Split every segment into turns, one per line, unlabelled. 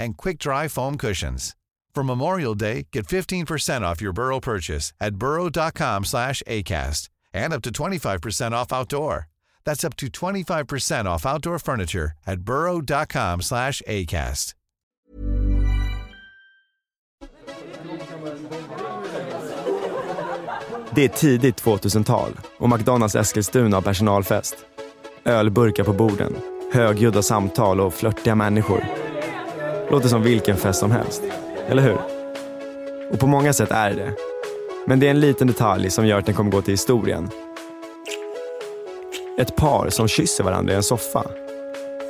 and quick-dry foam cushions. For Memorial Day, get 15% off your Burrow purchase at burrow.com slash ACAST and up to 25% off outdoor. That's up to 25% off outdoor furniture at burrow.com slash ACAST.
Det är tidigt 2000-tal och McDonalds Eskilstuna har personalfest. Ölburkar på borden, högljudda samtal och flörtiga människor. Låter som vilken fest som helst. Eller hur? Och på många sätt är det Men det är en liten detalj som gör att den kommer gå till historien. Ett par som kysser varandra i en soffa.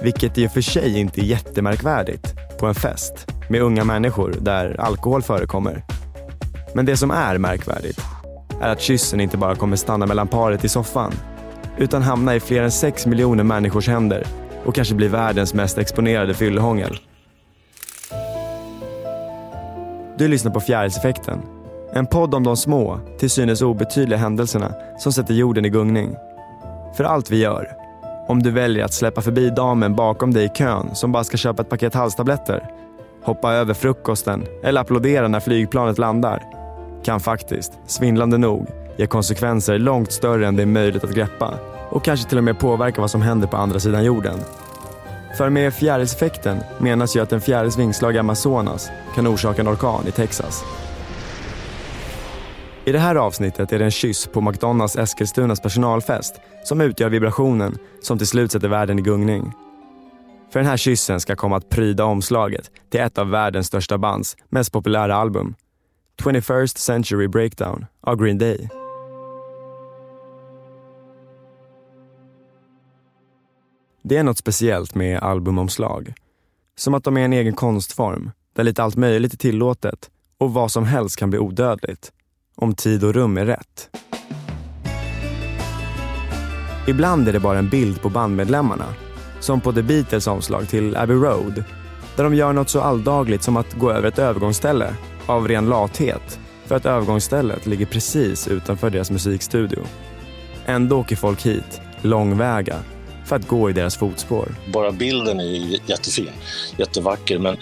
Vilket i och för sig inte är jättemärkvärdigt på en fest med unga människor där alkohol förekommer. Men det som är märkvärdigt är att kyssen inte bara kommer stanna mellan paret i soffan utan hamna i fler än 6 miljoner människors händer och kanske bli världens mest exponerade fyllehångel. Du lyssnar på Fjärilseffekten. En podd om de små, till synes obetydliga händelserna som sätter jorden i gungning. För allt vi gör, om du väljer att släppa förbi damen bakom dig i kön som bara ska köpa ett paket halstabletter, hoppa över frukosten eller applådera när flygplanet landar, kan faktiskt, svindlande nog, ge konsekvenser långt större än det är möjligt att greppa och kanske till och med påverka vad som händer på andra sidan jorden. För med fjärilseffekten menas ju att en fjärils vingslag i Amazonas kan orsaka en orkan i Texas. I det här avsnittet är det en kyss på McDonalds Eskilstunas personalfest som utgör vibrationen som till slut sätter världen i gungning. För den här kyssen ska komma att pryda omslaget till ett av världens största bands mest populära album. 21st Century Breakdown av Green Day. Det är något speciellt med albumomslag. Som att de är en egen konstform, där lite allt möjligt är tillåtet och vad som helst kan bli odödligt. Om tid och rum är rätt. Ibland är det bara en bild på bandmedlemmarna. Som på The Beatles omslag till Abbey Road. Där de gör något så alldagligt som att gå över ett övergångsställe av ren lathet. För att övergångsstället ligger precis utanför deras musikstudio. Ändå åker folk hit, långväga, för att gå i deras fotspår.
Bara bilden är jättefin, jättevacker, men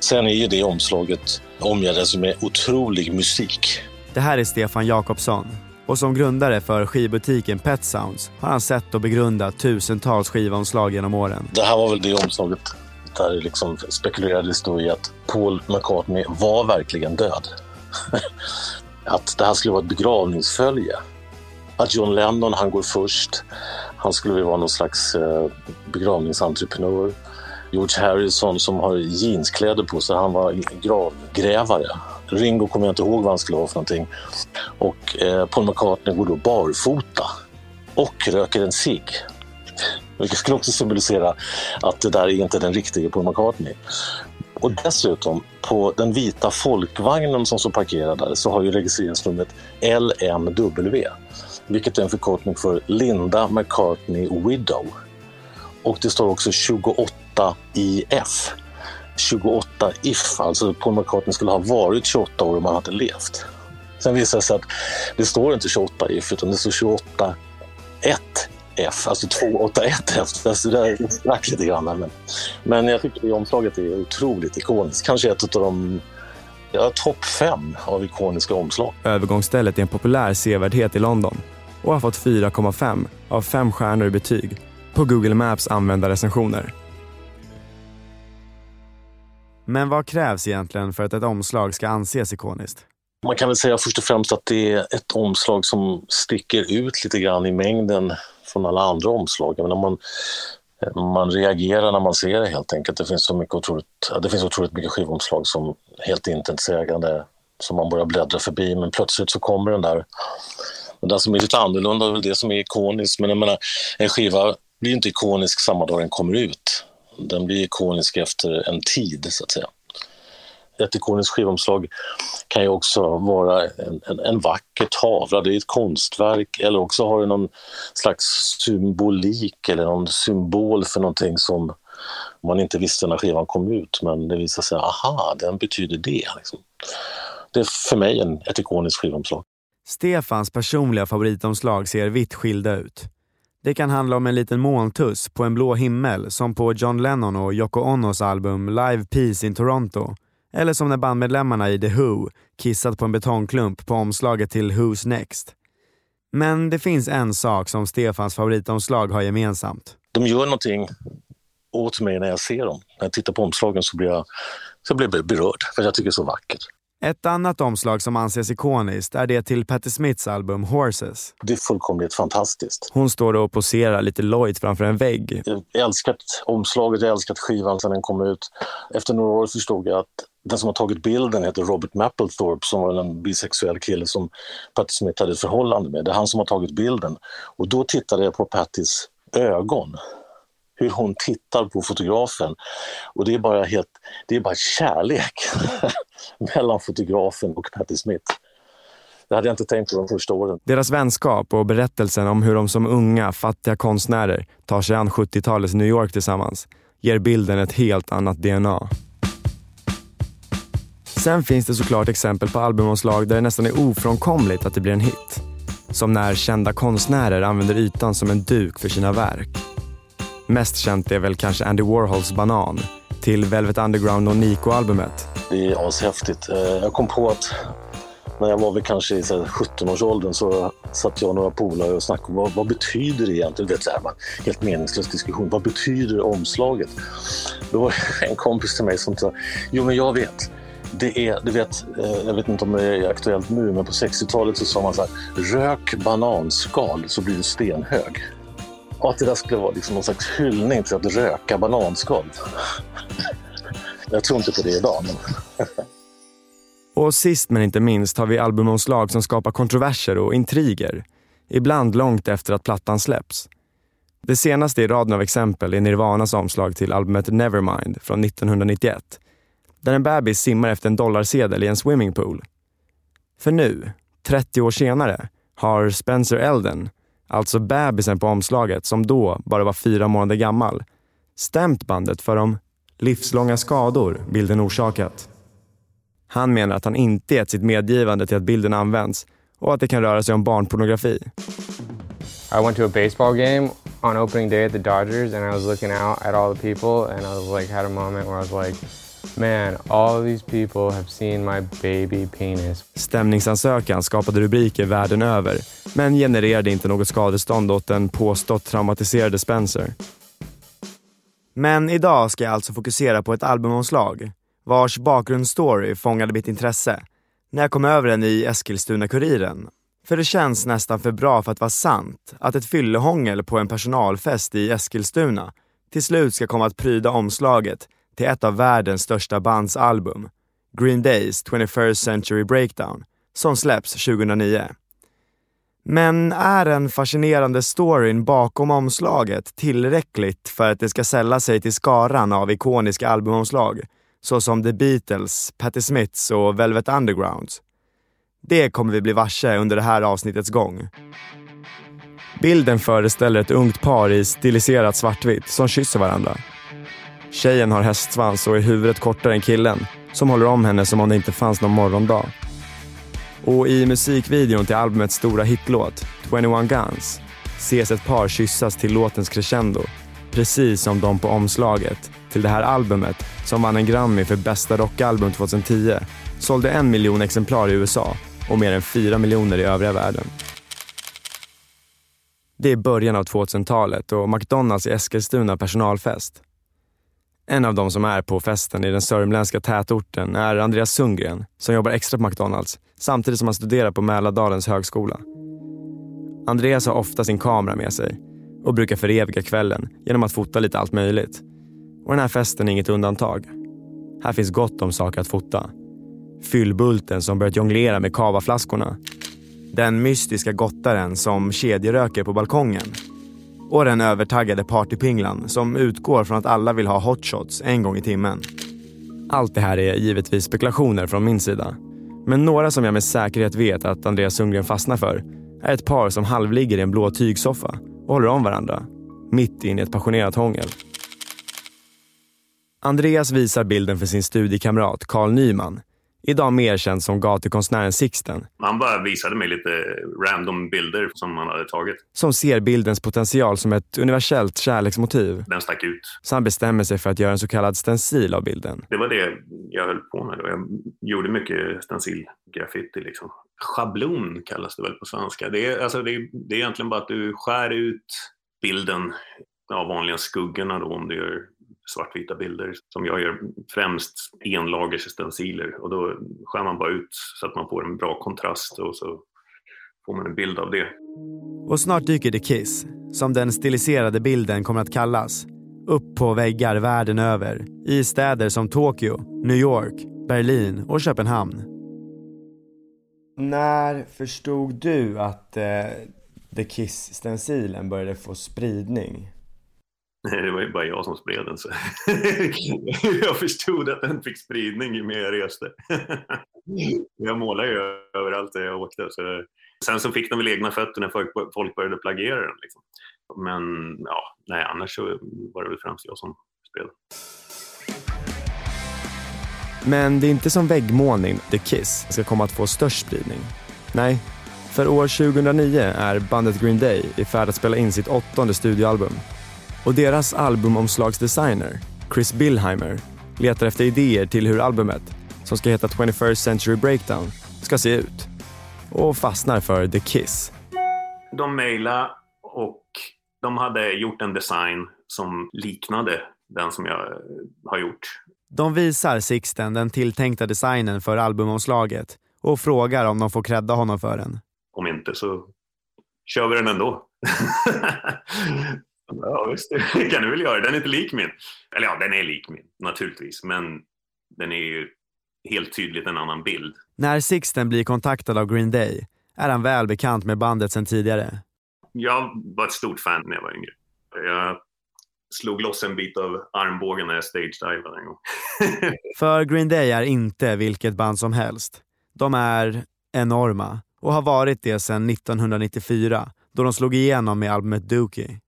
sen är ju det omslaget omgärdat med otrolig musik.
Det här är Stefan Jakobsson och som grundare för skivbutiken Pet Sounds har han sett och begrundat tusentals skivomslag genom åren.
Det här var väl det omslaget där det liksom spekulerades då i att Paul McCartney var verkligen död. att det här skulle vara ett begravningsfölje. Att John Lennon, han går först. Han skulle väl vara någon slags eh, begravningsentreprenör. George Harrison som har jeanskläder på sig, han var gravgrävare. Ringo kommer jag inte ihåg vad han skulle vara för någonting. Och eh, Paul McCartney går då barfota och röker en cigg. Vilket skulle också symbolisera att det där är inte den riktiga Paul McCartney. Och dessutom, på den vita folkvagnen som står parkerad där så har ju registreringsnumret LMW vilket är en förkortning för Linda McCartney Widow. Och det står också 28 IF. 28 if, alltså Paul McCartney skulle ha varit 28 år om han hade levt. Sen visar det sig att det står inte 28 if utan det står 28 1 F, alltså 281 F. Så det sprack lite grann. Men, men jag tycker det omslaget är otroligt ikoniskt. Kanske ett av de ja, topp fem av ikoniska omslag.
Övergångsstället är en populär sevärdhet i London och har fått 4,5 av 5 stjärnor i betyg på Google Maps användarrecensioner. Men vad krävs egentligen för att ett omslag ska anses ikoniskt?
Man kan väl säga först och främst att det är ett omslag som sticker ut lite grann i mängden från alla andra omslag. Jag menar, man, eh, man reagerar när man ser det helt enkelt. Det finns så mycket otroligt, det finns otroligt mycket skivomslag som helt intetsägande som man börjar bläddra förbi men plötsligt så kommer den där och det som är lite annorlunda är väl det som är ikoniskt. Men jag menar, en skiva blir inte ikonisk samma dag den kommer ut. Den blir ikonisk efter en tid, så att säga. Ett ikoniskt skivomslag kan ju också vara en, en, en vacker tavla, det är ett konstverk eller också har det någon slags symbolik eller någon symbol för någonting som man inte visste när skivan kom ut men det visar sig, aha, den betyder det. Liksom. Det är för mig en, ett ikoniskt skivomslag.
Stefans personliga favoritomslag ser vitt skilda ut. Det kan handla om en liten molntuss på en blå himmel som på John Lennon och Yoko Onos album Live Peace in Toronto. Eller som när bandmedlemmarna i The Who kissat på en betongklump på omslaget till Who's Next. Men det finns en sak som Stefans favoritomslag har gemensamt.
De gör någonting åt mig när jag ser dem. När jag tittar på omslagen så blir jag, så blir jag berörd, för jag tycker det är så vackert.
Ett annat omslag som anses ikoniskt är det till Patti Smiths album Horses.
Det är fullkomligt fantastiskt.
Hon står och poserar lite lojt framför en vägg.
Jag älskat omslaget, jag älskat skivan sedan den kom ut. Efter några år förstod jag att den som har tagit bilden heter Robert Mapplethorpe som var en bisexuell kille som Patti Smith hade ett förhållande med. Det är han som har tagit bilden. Och då tittade jag på Pattis ögon hur hon tittar på fotografen. Och det är bara, helt, det är bara kärlek mellan fotografen och Patti Smith. Det hade jag inte tänkt på de första åren.
Deras vänskap och berättelsen om hur de som unga, fattiga konstnärer tar sig an 70-talets New York tillsammans ger bilden ett helt annat DNA. Sen finns det såklart exempel på albumomslag där det nästan är ofrånkomligt att det blir en hit. Som när kända konstnärer använder ytan som en duk för sina verk. Mest känt är väl kanske Andy Warhols Banan till Velvet Underground och Nico-albumet.
Det är ashäftigt. Eh, jag kom på att när jag var väl kanske i 17-årsåldern så satt jag och några polare och snackade om vad, vad betyder det egentligen? Det är en helt meningslös diskussion. Vad betyder omslaget? Då var det en kompis till mig som sa, jo men jag vet. Det är, du vet, eh, jag vet inte om det är aktuellt nu, men på 60-talet så sa man så här, rök bananskal så blir du stenhög. Och att det där skulle vara liksom någon slags hyllning till att röka bananskal. Jag tror inte på det idag. Men...
och sist men inte minst har vi albumomslag som skapar kontroverser och intriger. Ibland långt efter att plattan släpps. Det senaste i raden av exempel är Nirvanas omslag till albumet Nevermind från 1991. Där en bebis simmar efter en dollarsedel i en swimmingpool. För nu, 30 år senare, har Spencer Elden, alltså bebisen på omslaget som då bara var fyra månader gammal, stämt bandet för de livslånga skador bilden orsakat. Han menar att han inte gett sitt medgivande till att bilden används och att det kan röra sig om barnpornografi.
I went to a baseball game on opening day at the Dodgers and I was looking out at all the people and I was like had a moment where I was like Man, all these people have seen my baby penis.
Stämningsansökan skapade rubriker världen över, men genererade inte något skadestånd åt den påstått traumatiserade Spencer. Men idag ska jag alltså fokusera på ett albumomslag vars bakgrundsstory fångade mitt intresse när jag kom över den i Eskilstuna-Kuriren. För det känns nästan för bra för att vara sant att ett fyllehångel på en personalfest i Eskilstuna till slut ska komma att pryda omslaget till ett av världens största bands album, Green Days 21st Century Breakdown, som släpps 2009. Men är den fascinerande storyn bakom omslaget tillräckligt för att det ska sälla sig till skaran av ikoniska albumomslag, såsom The Beatles, Patti Smiths och Velvet Undergrounds? Det kommer vi bli varse under det här avsnittets gång. Bilden föreställer ett ungt par i stiliserat svartvitt som kysser varandra. Tjejen har hästsvans och är huvudet kortare än killen som håller om henne som om det inte fanns någon morgondag. Och i musikvideon till albumets stora hitlåt 21 Guns ses ett par kyssas till låtens crescendo precis som de på omslaget till det här albumet som vann en Grammy för bästa rockalbum 2010 sålde en miljon exemplar i USA och mer än fyra miljoner i övriga världen. Det är början av 2000-talet och McDonalds i Eskilstuna personalfest. En av de som är på festen i den sörmländska tätorten är Andreas Sundgren som jobbar extra på McDonalds samtidigt som han studerar på Mälardalens högskola. Andreas har ofta sin kamera med sig och brukar föreviga kvällen genom att fota lite allt möjligt. Och den här festen är inget undantag. Här finns gott om saker att fota. Fyllbulten som börjat jonglera med kavaflaskorna. Den mystiska gottaren som kedjeröker på balkongen. Och den övertaggade partypinglan som utgår från att alla vill ha hotshots en gång i timmen. Allt det här är givetvis spekulationer från min sida. Men några som jag med säkerhet vet att Andreas Sundgren fastnar för är ett par som halvligger i en blå tygsoffa och håller om varandra. Mitt in i ett passionerat hångel. Andreas visar bilden för sin studiekamrat Carl Nyman idag mer känd som gatukonstnären Sixten.
Han bara visade mig lite random bilder som han hade tagit.
Som ser bildens potential som ett universellt kärleksmotiv.
Den stack ut.
Så han bestämmer sig för att göra en så kallad stencil av bilden.
Det var det jag höll på med då. Jag gjorde mycket stencilgraffiti liksom. Schablon kallas det väl på svenska. Det är, alltså det är, det är egentligen bara att du skär ut bilden av vanliga skuggorna då om du gör svartvita bilder som jag gör främst enlagers stenciler och då skär man bara ut så att man får en bra kontrast och så får man en bild av det.
Och snart dyker The Kiss, som den stiliserade bilden kommer att kallas, upp på väggar världen över i städer som Tokyo, New York, Berlin och Köpenhamn. När förstod du att eh, The Kiss-stencilen började få spridning?
Det var ju bara jag som spred den. Så. jag förstod att den fick spridning ju mer jag reste. jag målade ju överallt där jag åkte. Så. Sen så fick de väl egna fötter när folk började plagiera den. Liksom. Men ja, nej, annars så var det väl främst jag som spred.
Men det är inte som väggmålning The Kiss ska komma att få störst spridning. Nej, för år 2009 är bandet Green Day i färd att spela in sitt åttonde studioalbum och deras albumomslagsdesigner, Chris Billheimer, letar efter idéer till hur albumet, som ska heta 21st Century Breakdown, ska se ut. Och fastnar för The Kiss.
De mejlade och de hade gjort en design som liknade den som jag har gjort.
De visar Sixten den tilltänkta designen för albumomslaget och frågar om de får credda honom för den.
Om inte så kör vi den ändå. Ja, visst. Det kan du väl göra. Den är inte lik min. Eller ja, den är lik min naturligtvis. Men den är ju helt tydligt en annan bild.
När Sixten blir kontaktad av Green Day är han väl bekant med bandet sedan tidigare.
Jag var ett stort fan när jag var yngre. Jag slog loss en bit av armbågen när jag stage-divade en gång.
För Green Day är inte vilket band som helst. De är enorma och har varit det sedan 1994 då de slog igenom med albumet Dookie.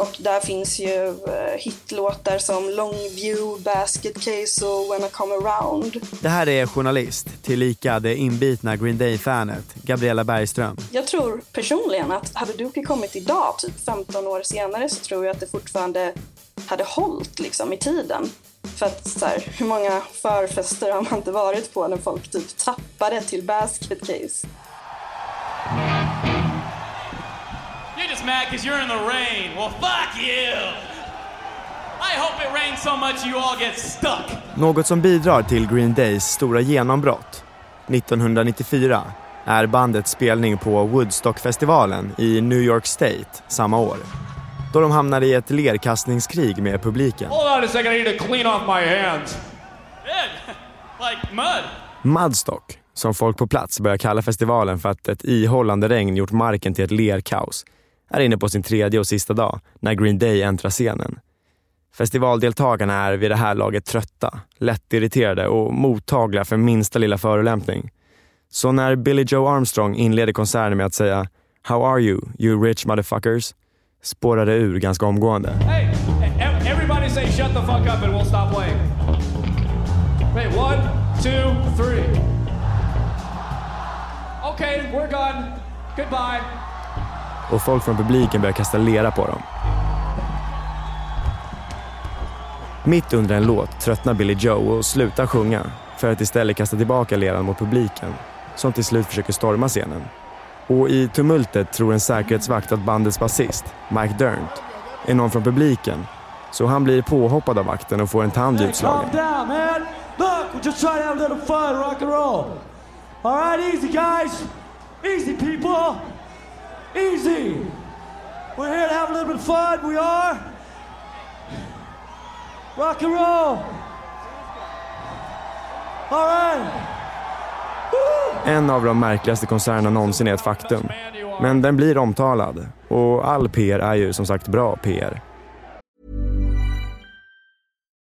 Och där finns ju eh, hitlåtar som Longview, Basket Case och When I Come Around.
Det här är journalist, tillika det inbitna Green Day-fanet, Gabriella Bergström.
Jag tror personligen att hade Dookie kommit idag, typ 15 år senare, så tror jag att det fortfarande hade hållit liksom i tiden. För att så här, hur många förfester har man inte varit på när folk typ tappade till Basket Case?
Just mad because you're in the rain. Well, fuck you! I hope it rains so much you all get stuck.
Något som bidrar till Green Days stora genombrott 1994 är bandets spelning på Woodstockfestivalen i New York State samma år. Då de hamnade i ett lerkastningskrig med publiken.
Hold on a second, I need to clean off my hands. like mud.
Mudstock, som folk på plats börjar kalla festivalen för att ett ihållande regn gjort marken till ett lerkaos, är inne på sin tredje och sista dag när Green Day äntrar scenen. Festivaldeltagarna är vid det här laget trötta, lättirriterade och mottagliga för minsta lilla förolämpning. Så när Billy Joe Armstrong inleder konserten med att säga “How are you, you rich motherfuckers?” spårar det ur ganska omgående.
Hey, e-, e-, everybody say shut the fuck up and we'll stop playing. Wait, one, two, three. Okay, we're gone. Goodbye
och folk från publiken börjar kasta lera på dem. Mitt under en låt tröttnar Billy Joe och slutar sjunga för att istället kasta tillbaka leran mot publiken som till slut försöker storma scenen. Och i tumultet tror en säkerhetsvakt att bandets basist, Mike Dirnt, är någon från publiken så han blir påhoppad av vakten och får en tand utslagen.
Right, easy We're here to have a little bit of fun. We are. Rock and roll. All right.
En av de märkligaste konserterna någonsin är ett faktum. Men den blir omtalad. Och all PR är ju som sagt bra PR.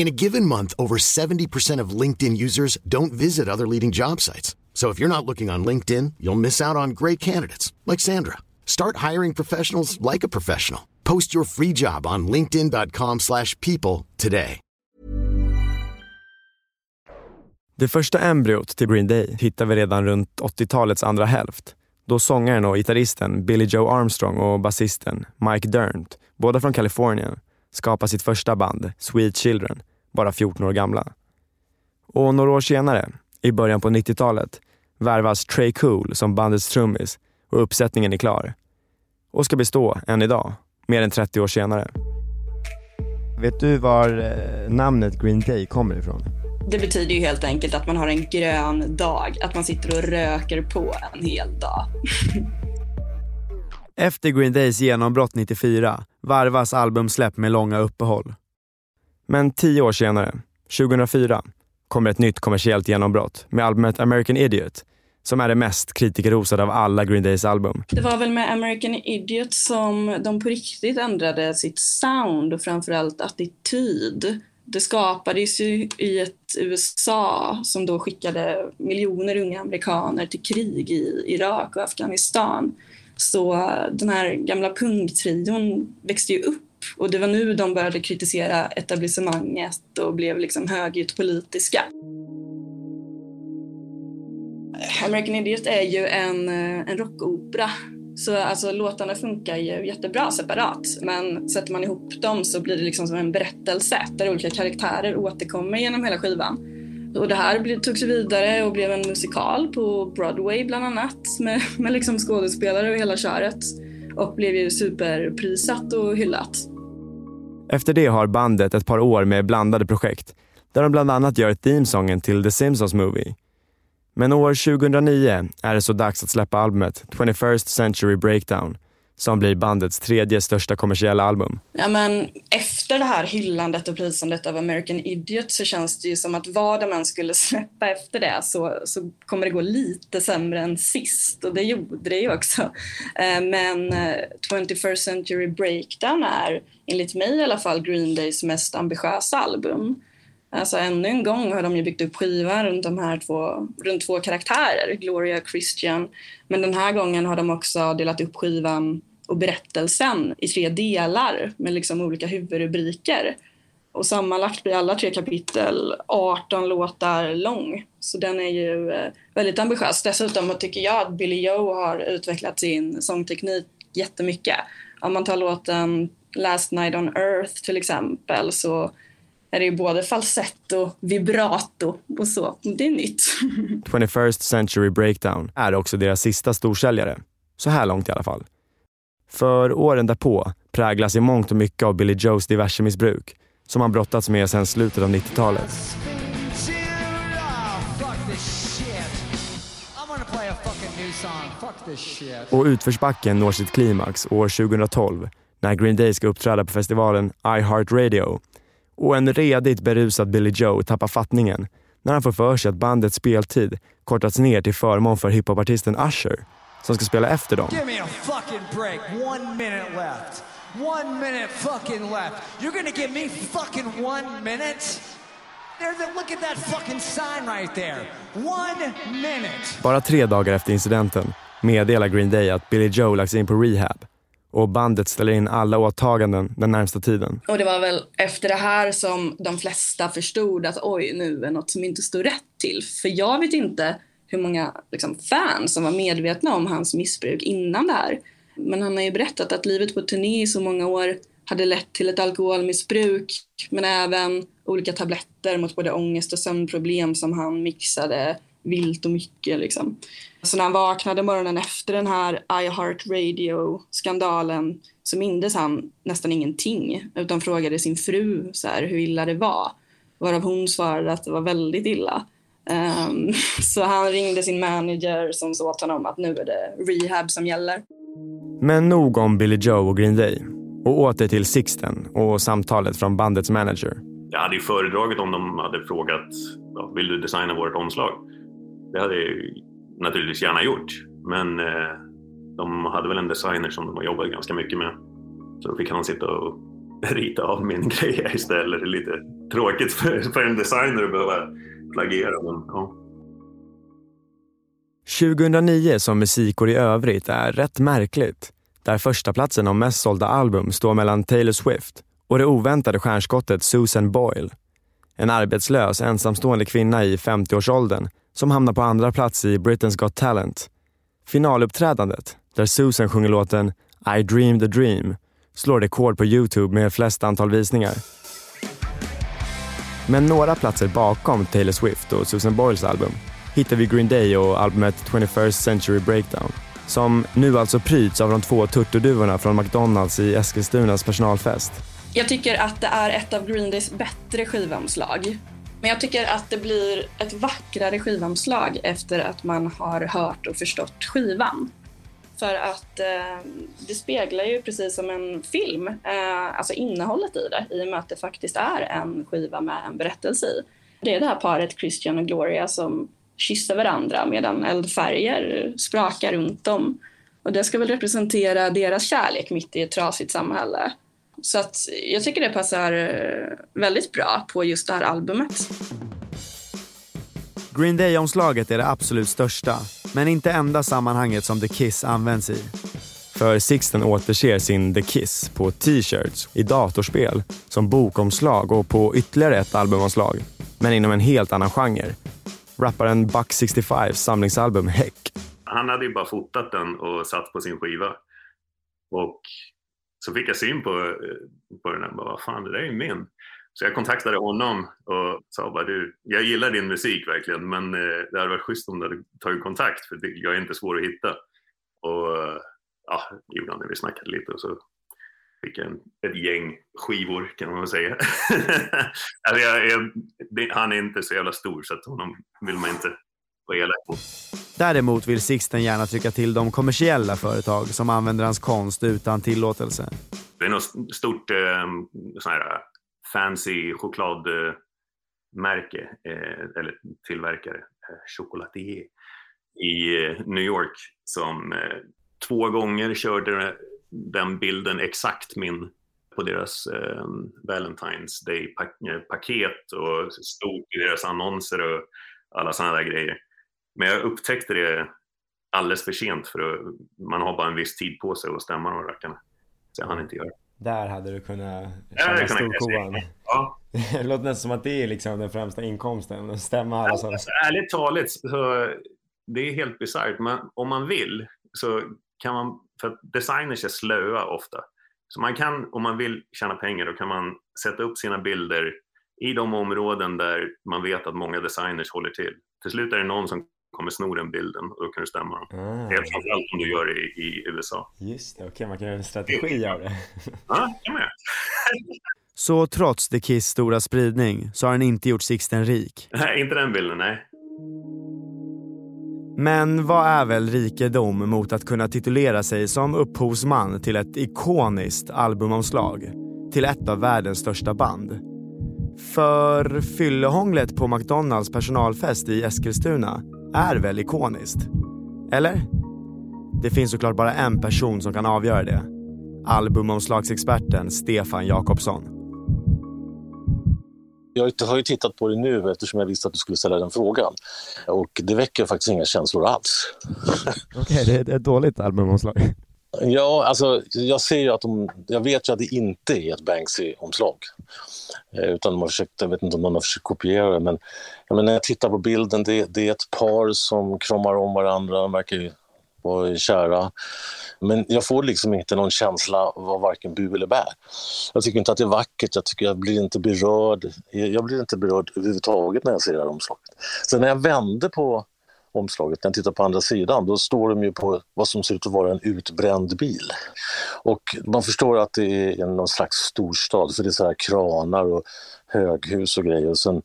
In a given month, over 70% of LinkedIn users don't visit other leading job sites. So if you're not looking on LinkedIn, you'll miss out on great candidates like Sandra. Start hiring professionals like a professional. Post your free job on linkedin.com/people today.
Det första embryot till Green Day hittar vi redan runt 80-talets andra hälft. Då sångaren och gitarristen Billy Joe Armstrong och basisten Mike Dirnt, båda från Kalifornien, skapar sitt första band, Sweet Children, bara 14 år gamla. Och några år senare, i början på 90-talet, värvas Trey Cool som bandets trummis och uppsättningen är klar. Och ska bestå än idag, mer än 30 år senare.
Vet du var eh, namnet Green Day kommer ifrån?
Det betyder ju helt enkelt att man har en grön dag, att man sitter och röker på en hel dag.
Efter Green Days genombrott 94 varvas albumsläpp med långa uppehåll. Men tio år senare, 2004, kommer ett nytt kommersiellt genombrott med albumet American Idiot som är det mest kritikerrosade av alla Green Days album.
Det var väl med American Idiot som de på riktigt ändrade sitt sound och framförallt attityd. Det skapades ju i ett USA som då skickade miljoner unga amerikaner till krig i Irak och Afghanistan. Så den här gamla punktrion växte ju upp och det var nu de började kritisera etablissemanget och blev liksom högljutt politiska. American Idiot är ju en, eh, en rockopera. Så alltså, låtarna funkar ju jättebra separat men sätter man ihop dem så blir det liksom som en berättelse där olika karaktärer återkommer genom hela skivan. Och det här togs vidare och blev en musikal på Broadway bland annat med, med liksom skådespelare och hela köret och blev ju superprisat och hyllat.
Efter det har bandet ett par år med blandade projekt där de bland annat gör themesången till The Simpsons Movie. Men år 2009 är det så dags att släppa albumet 21st Century Breakdown som blir bandets tredje största kommersiella album.
Ja, men efter det här hyllandet och prisandet av American Idiot så känns det ju som att vad de än skulle släppa efter det så, så kommer det gå lite sämre än sist och det gjorde det ju också. Eh, men eh, 21st Century Breakdown är enligt mig i alla fall Green Days mest ambitiösa album. Alltså ännu en gång har de ju byggt upp skivan runt de här två, runt två karaktärer, Gloria och Christian. Men den här gången har de också delat upp skivan och berättelsen i tre delar med liksom olika huvudrubriker. Och sammanlagt blir alla tre kapitel 18 låtar lång. Så den är ju eh, väldigt ambitiös. Dessutom tycker jag att Billy Joe har utvecklat sin sångteknik jättemycket. Om man tar låten Last Night on Earth till exempel så är det ju både falsetto, vibrato och så. Det är nytt.
21st Century Breakdown är också deras sista storsäljare. Så här långt i alla fall. För åren därpå präglas i mångt och mycket av Billy Joes diverse missbruk som han brottats med sedan slutet av 90-talet. Och utförsbacken når sitt klimax år 2012 när Green Day ska uppträda på festivalen I Heart Radio. och en redigt berusad Billy Joe tappar fattningen när han får för sig att bandets speltid kortats ner till förmån för hiphopartisten Usher som ska spela efter dem.
Give me a fucking break. One minute left. One minute fucking left. You're gonna give me fucking one minute? There, there, look at that fucking sign right there. One minute.
Bara tre dagar efter incidenten meddelar Green Day att Billy Joe lagts in på rehab och bandet ställer in alla åtaganden den närmsta tiden.
Och det var väl efter det här som de flesta förstod att oj, nu är något som inte står rätt till. För jag vet inte hur många liksom, fans som var medvetna om hans missbruk innan det här. Men han har ju berättat att livet på turné i så många år hade lett till ett alkoholmissbruk men även olika tabletter mot både ångest och sömnproblem som han mixade vilt och mycket. Liksom. Så när han vaknade morgonen efter den här I heart radio-skandalen så mindes han nästan ingenting utan frågade sin fru så här, hur illa det var. Varav hon svarade att det var väldigt illa. Um, så han ringde sin manager som sa åt honom att nu är det rehab som gäller.
Men nog om Billy Joe och Green Day. Och åter till Sixten och samtalet från bandets manager.
Jag hade ju föredragit om de hade frågat ja, vill du designa vårt omslag. Det hade jag naturligtvis gärna gjort. Men eh, de hade väl en designer som de har jobbat ganska mycket med. Så då fick han sitta och rita av min grej istället. Det är lite tråkigt för, för en designer att behöva plagiera. Men, ja.
2009 som musikår i övrigt är rätt märkligt. Där första platsen om mest sålda album står mellan Taylor Swift och det oväntade stjärnskottet Susan Boyle. En arbetslös ensamstående kvinna i 50-årsåldern som hamnar på andra plats i Britain's Got Talent. Finaluppträdandet, där Susan sjunger låten I dreamed a dream, slår rekord på Youtube med flest antal visningar. Men några platser bakom Taylor Swift och Susan Boyles album hittar vi Green Day och albumet 21st Century Breakdown som nu alltså pryds av de två turturduvorna från McDonalds i Eskilstunas personalfest.
Jag tycker att det är ett av Green Days bättre skivomslag. Men jag tycker att det blir ett vackrare skivomslag efter att man har hört och förstått skivan. För att eh, det speglar ju precis som en film, eh, alltså innehållet i det, i och med att det faktiskt är en skiva med en berättelse i. Det är det här paret Christian och Gloria som kysser varandra medan eldfärger sprakar runt dem. Och det ska väl representera deras kärlek mitt i ett trasigt samhälle. Så att jag tycker det passar eh, väldigt bra på just det här albumet.
Green Day-omslaget är det absolut största, men inte enda sammanhanget som The Kiss används i.
För Sixten återser sin The Kiss på t-shirts, i datorspel, som bokomslag och på ytterligare ett albumomslag. Men inom en helt annan genre. Rapparen Buck 65 samlingsalbum Heck.
Han hade ju bara fotat den och satt på sin skiva. Och så fick jag syn på, eh, på den och bara, vad fan det där är ju min. Så jag kontaktade honom och sa bara, du, jag gillar din musik verkligen men eh, det hade varit schysst om du hade tagit kontakt för jag är inte svår att hitta. Och ja, gjorde han det, vi snackade lite och så fick jag en, ett gäng skivor kan man väl säga. alltså jag, jag, det, han är inte så jävla stor så att honom vill man inte vara elak mot.
Däremot vill Sixten gärna trycka till de kommersiella företag som använder hans konst utan tillåtelse.
Det är något stort eh, sån här fancy chokladmärke, eh, eller tillverkare, eh, chocolatier, i eh, New York som två gånger körde den bilden exakt min på deras eh, Valentine's Day-paket och stod i deras annonser och alla sådana där grejer. Men jag upptäckte det alldeles för sent för att man har bara en viss tid på sig att stämma de rackarna. Så jag hann inte göra det.
Där hade du kunnat
tjäna storkovan.
Ja. det låter nästan som att det är liksom den främsta inkomsten, att stämma alla sådana.
Alltså, ärligt talat, så det är helt bisarrt. Men om man vill så kan man, för designers är slöa ofta. Så man kan, om man vill tjäna pengar, då kan man sätta upp sina bilder i de områden där man vet att många designers håller till. Till slut är det någon som kommer sno den bilden och då kan du stämma dem.
Ah.
Det är framförallt om du gör det i, i USA.
Just det, okej okay, man kan göra en strategi av det.
Ja, kan man.
Så trots The Kiss stora spridning så har den inte gjort Sixten rik?
Nej, inte den bilden, nej.
Men vad är väl rikedom mot att kunna titulera sig som upphovsman till ett ikoniskt albumomslag? Till ett av världens största band? För fyllehånglet på McDonalds personalfest i Eskilstuna är väl ikoniskt? Eller? Det finns såklart bara en person som kan avgöra det. Albumomslagsexperten Stefan Jakobsson.
Jag har ju tittat på det nu eftersom jag visste att du skulle ställa den frågan. Och det väcker faktiskt inga känslor alls.
Okej, okay, det är ett dåligt albumomslag.
Ja, alltså jag ser ju att de, jag vet ju att det inte är ett Banksy-omslag. Eh, utan de har försökt, jag vet inte om de har försökt kopiera det, men, men när jag tittar på bilden, det, det, är ett par som kramar om varandra, de verkar ju vara kära. Men jag får liksom inte någon känsla av varken bu eller bär. Jag tycker inte att det är vackert, jag, tycker jag blir inte berörd. Jag blir inte berörd överhuvudtaget när jag ser det här omslaget. Sen när jag vände på omslaget. När jag tittar på andra sidan då står de ju på vad som ser ut att vara en utbränd bil. Och man förstår att det är någon slags storstad för det är så här kranar och höghus och grejer. Och sen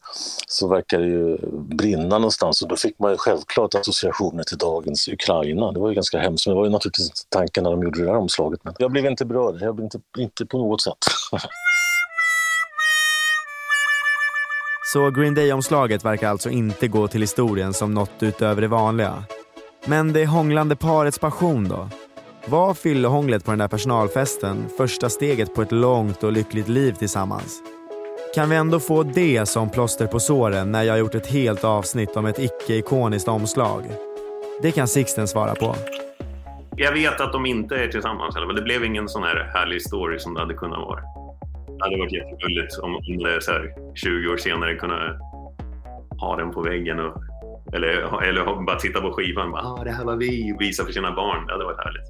så verkar det ju brinna någonstans och då fick man ju självklart associationer till dagens Ukraina. Det var ju ganska hemskt, men det var ju naturligtvis inte tanken när de gjorde det här omslaget. Men jag blev inte berörd, jag blev inte, inte på något sätt.
Så Green Day-omslaget verkar alltså inte gå till historien som något utöver det vanliga. Men det hånglande parets passion då? Var fyllehånglet på den där personalfesten första steget på ett långt och lyckligt liv tillsammans? Kan vi ändå få det som plåster på såren när jag gjort ett helt avsnitt om ett icke-ikoniskt omslag? Det kan Sixten svara på.
Jag vet att de inte är tillsammans, men det blev ingen sån här härlig story som det hade kunnat vara. Det hade varit jättegulligt om, om det så här 20 år senare kunna ha den på väggen och, eller, eller bara titta på skivan och ah, det här var vi och visa för sina barn. Det hade varit härligt.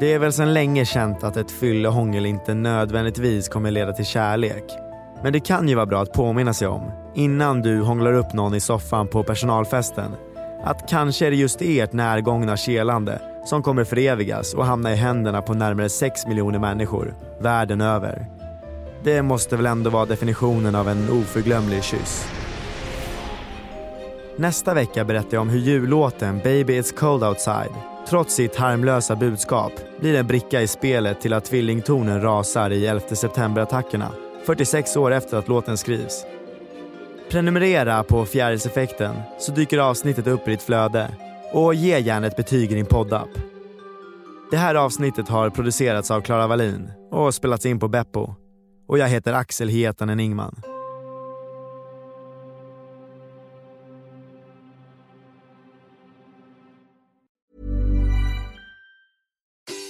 Det är väl sedan länge känt att ett fyllehångel inte nödvändigtvis kommer leda till kärlek. Men det kan ju vara bra att påminna sig om, innan du hånglar upp någon i soffan på personalfesten, att kanske är det just ert närgångna kelande som kommer förevigas och hamna i händerna på närmare 6 miljoner människor världen över. Det måste väl ändå vara definitionen av en oförglömlig kyss. Nästa vecka berättar jag om hur jullåten “Baby It's Cold Outside” trots sitt harmlösa budskap blir en bricka i spelet till att tvillingtornen rasar i 11 september-attackerna 46 år efter att låten skrivs. Prenumerera på Fjärilseffekten så dyker avsnittet upp i ditt flöde och ge gärna ett betyg i din poddapp. Det här avsnittet har producerats av Klara Wallin och spelats in på Beppo. Och jag heter Axel Hietanen Ingman.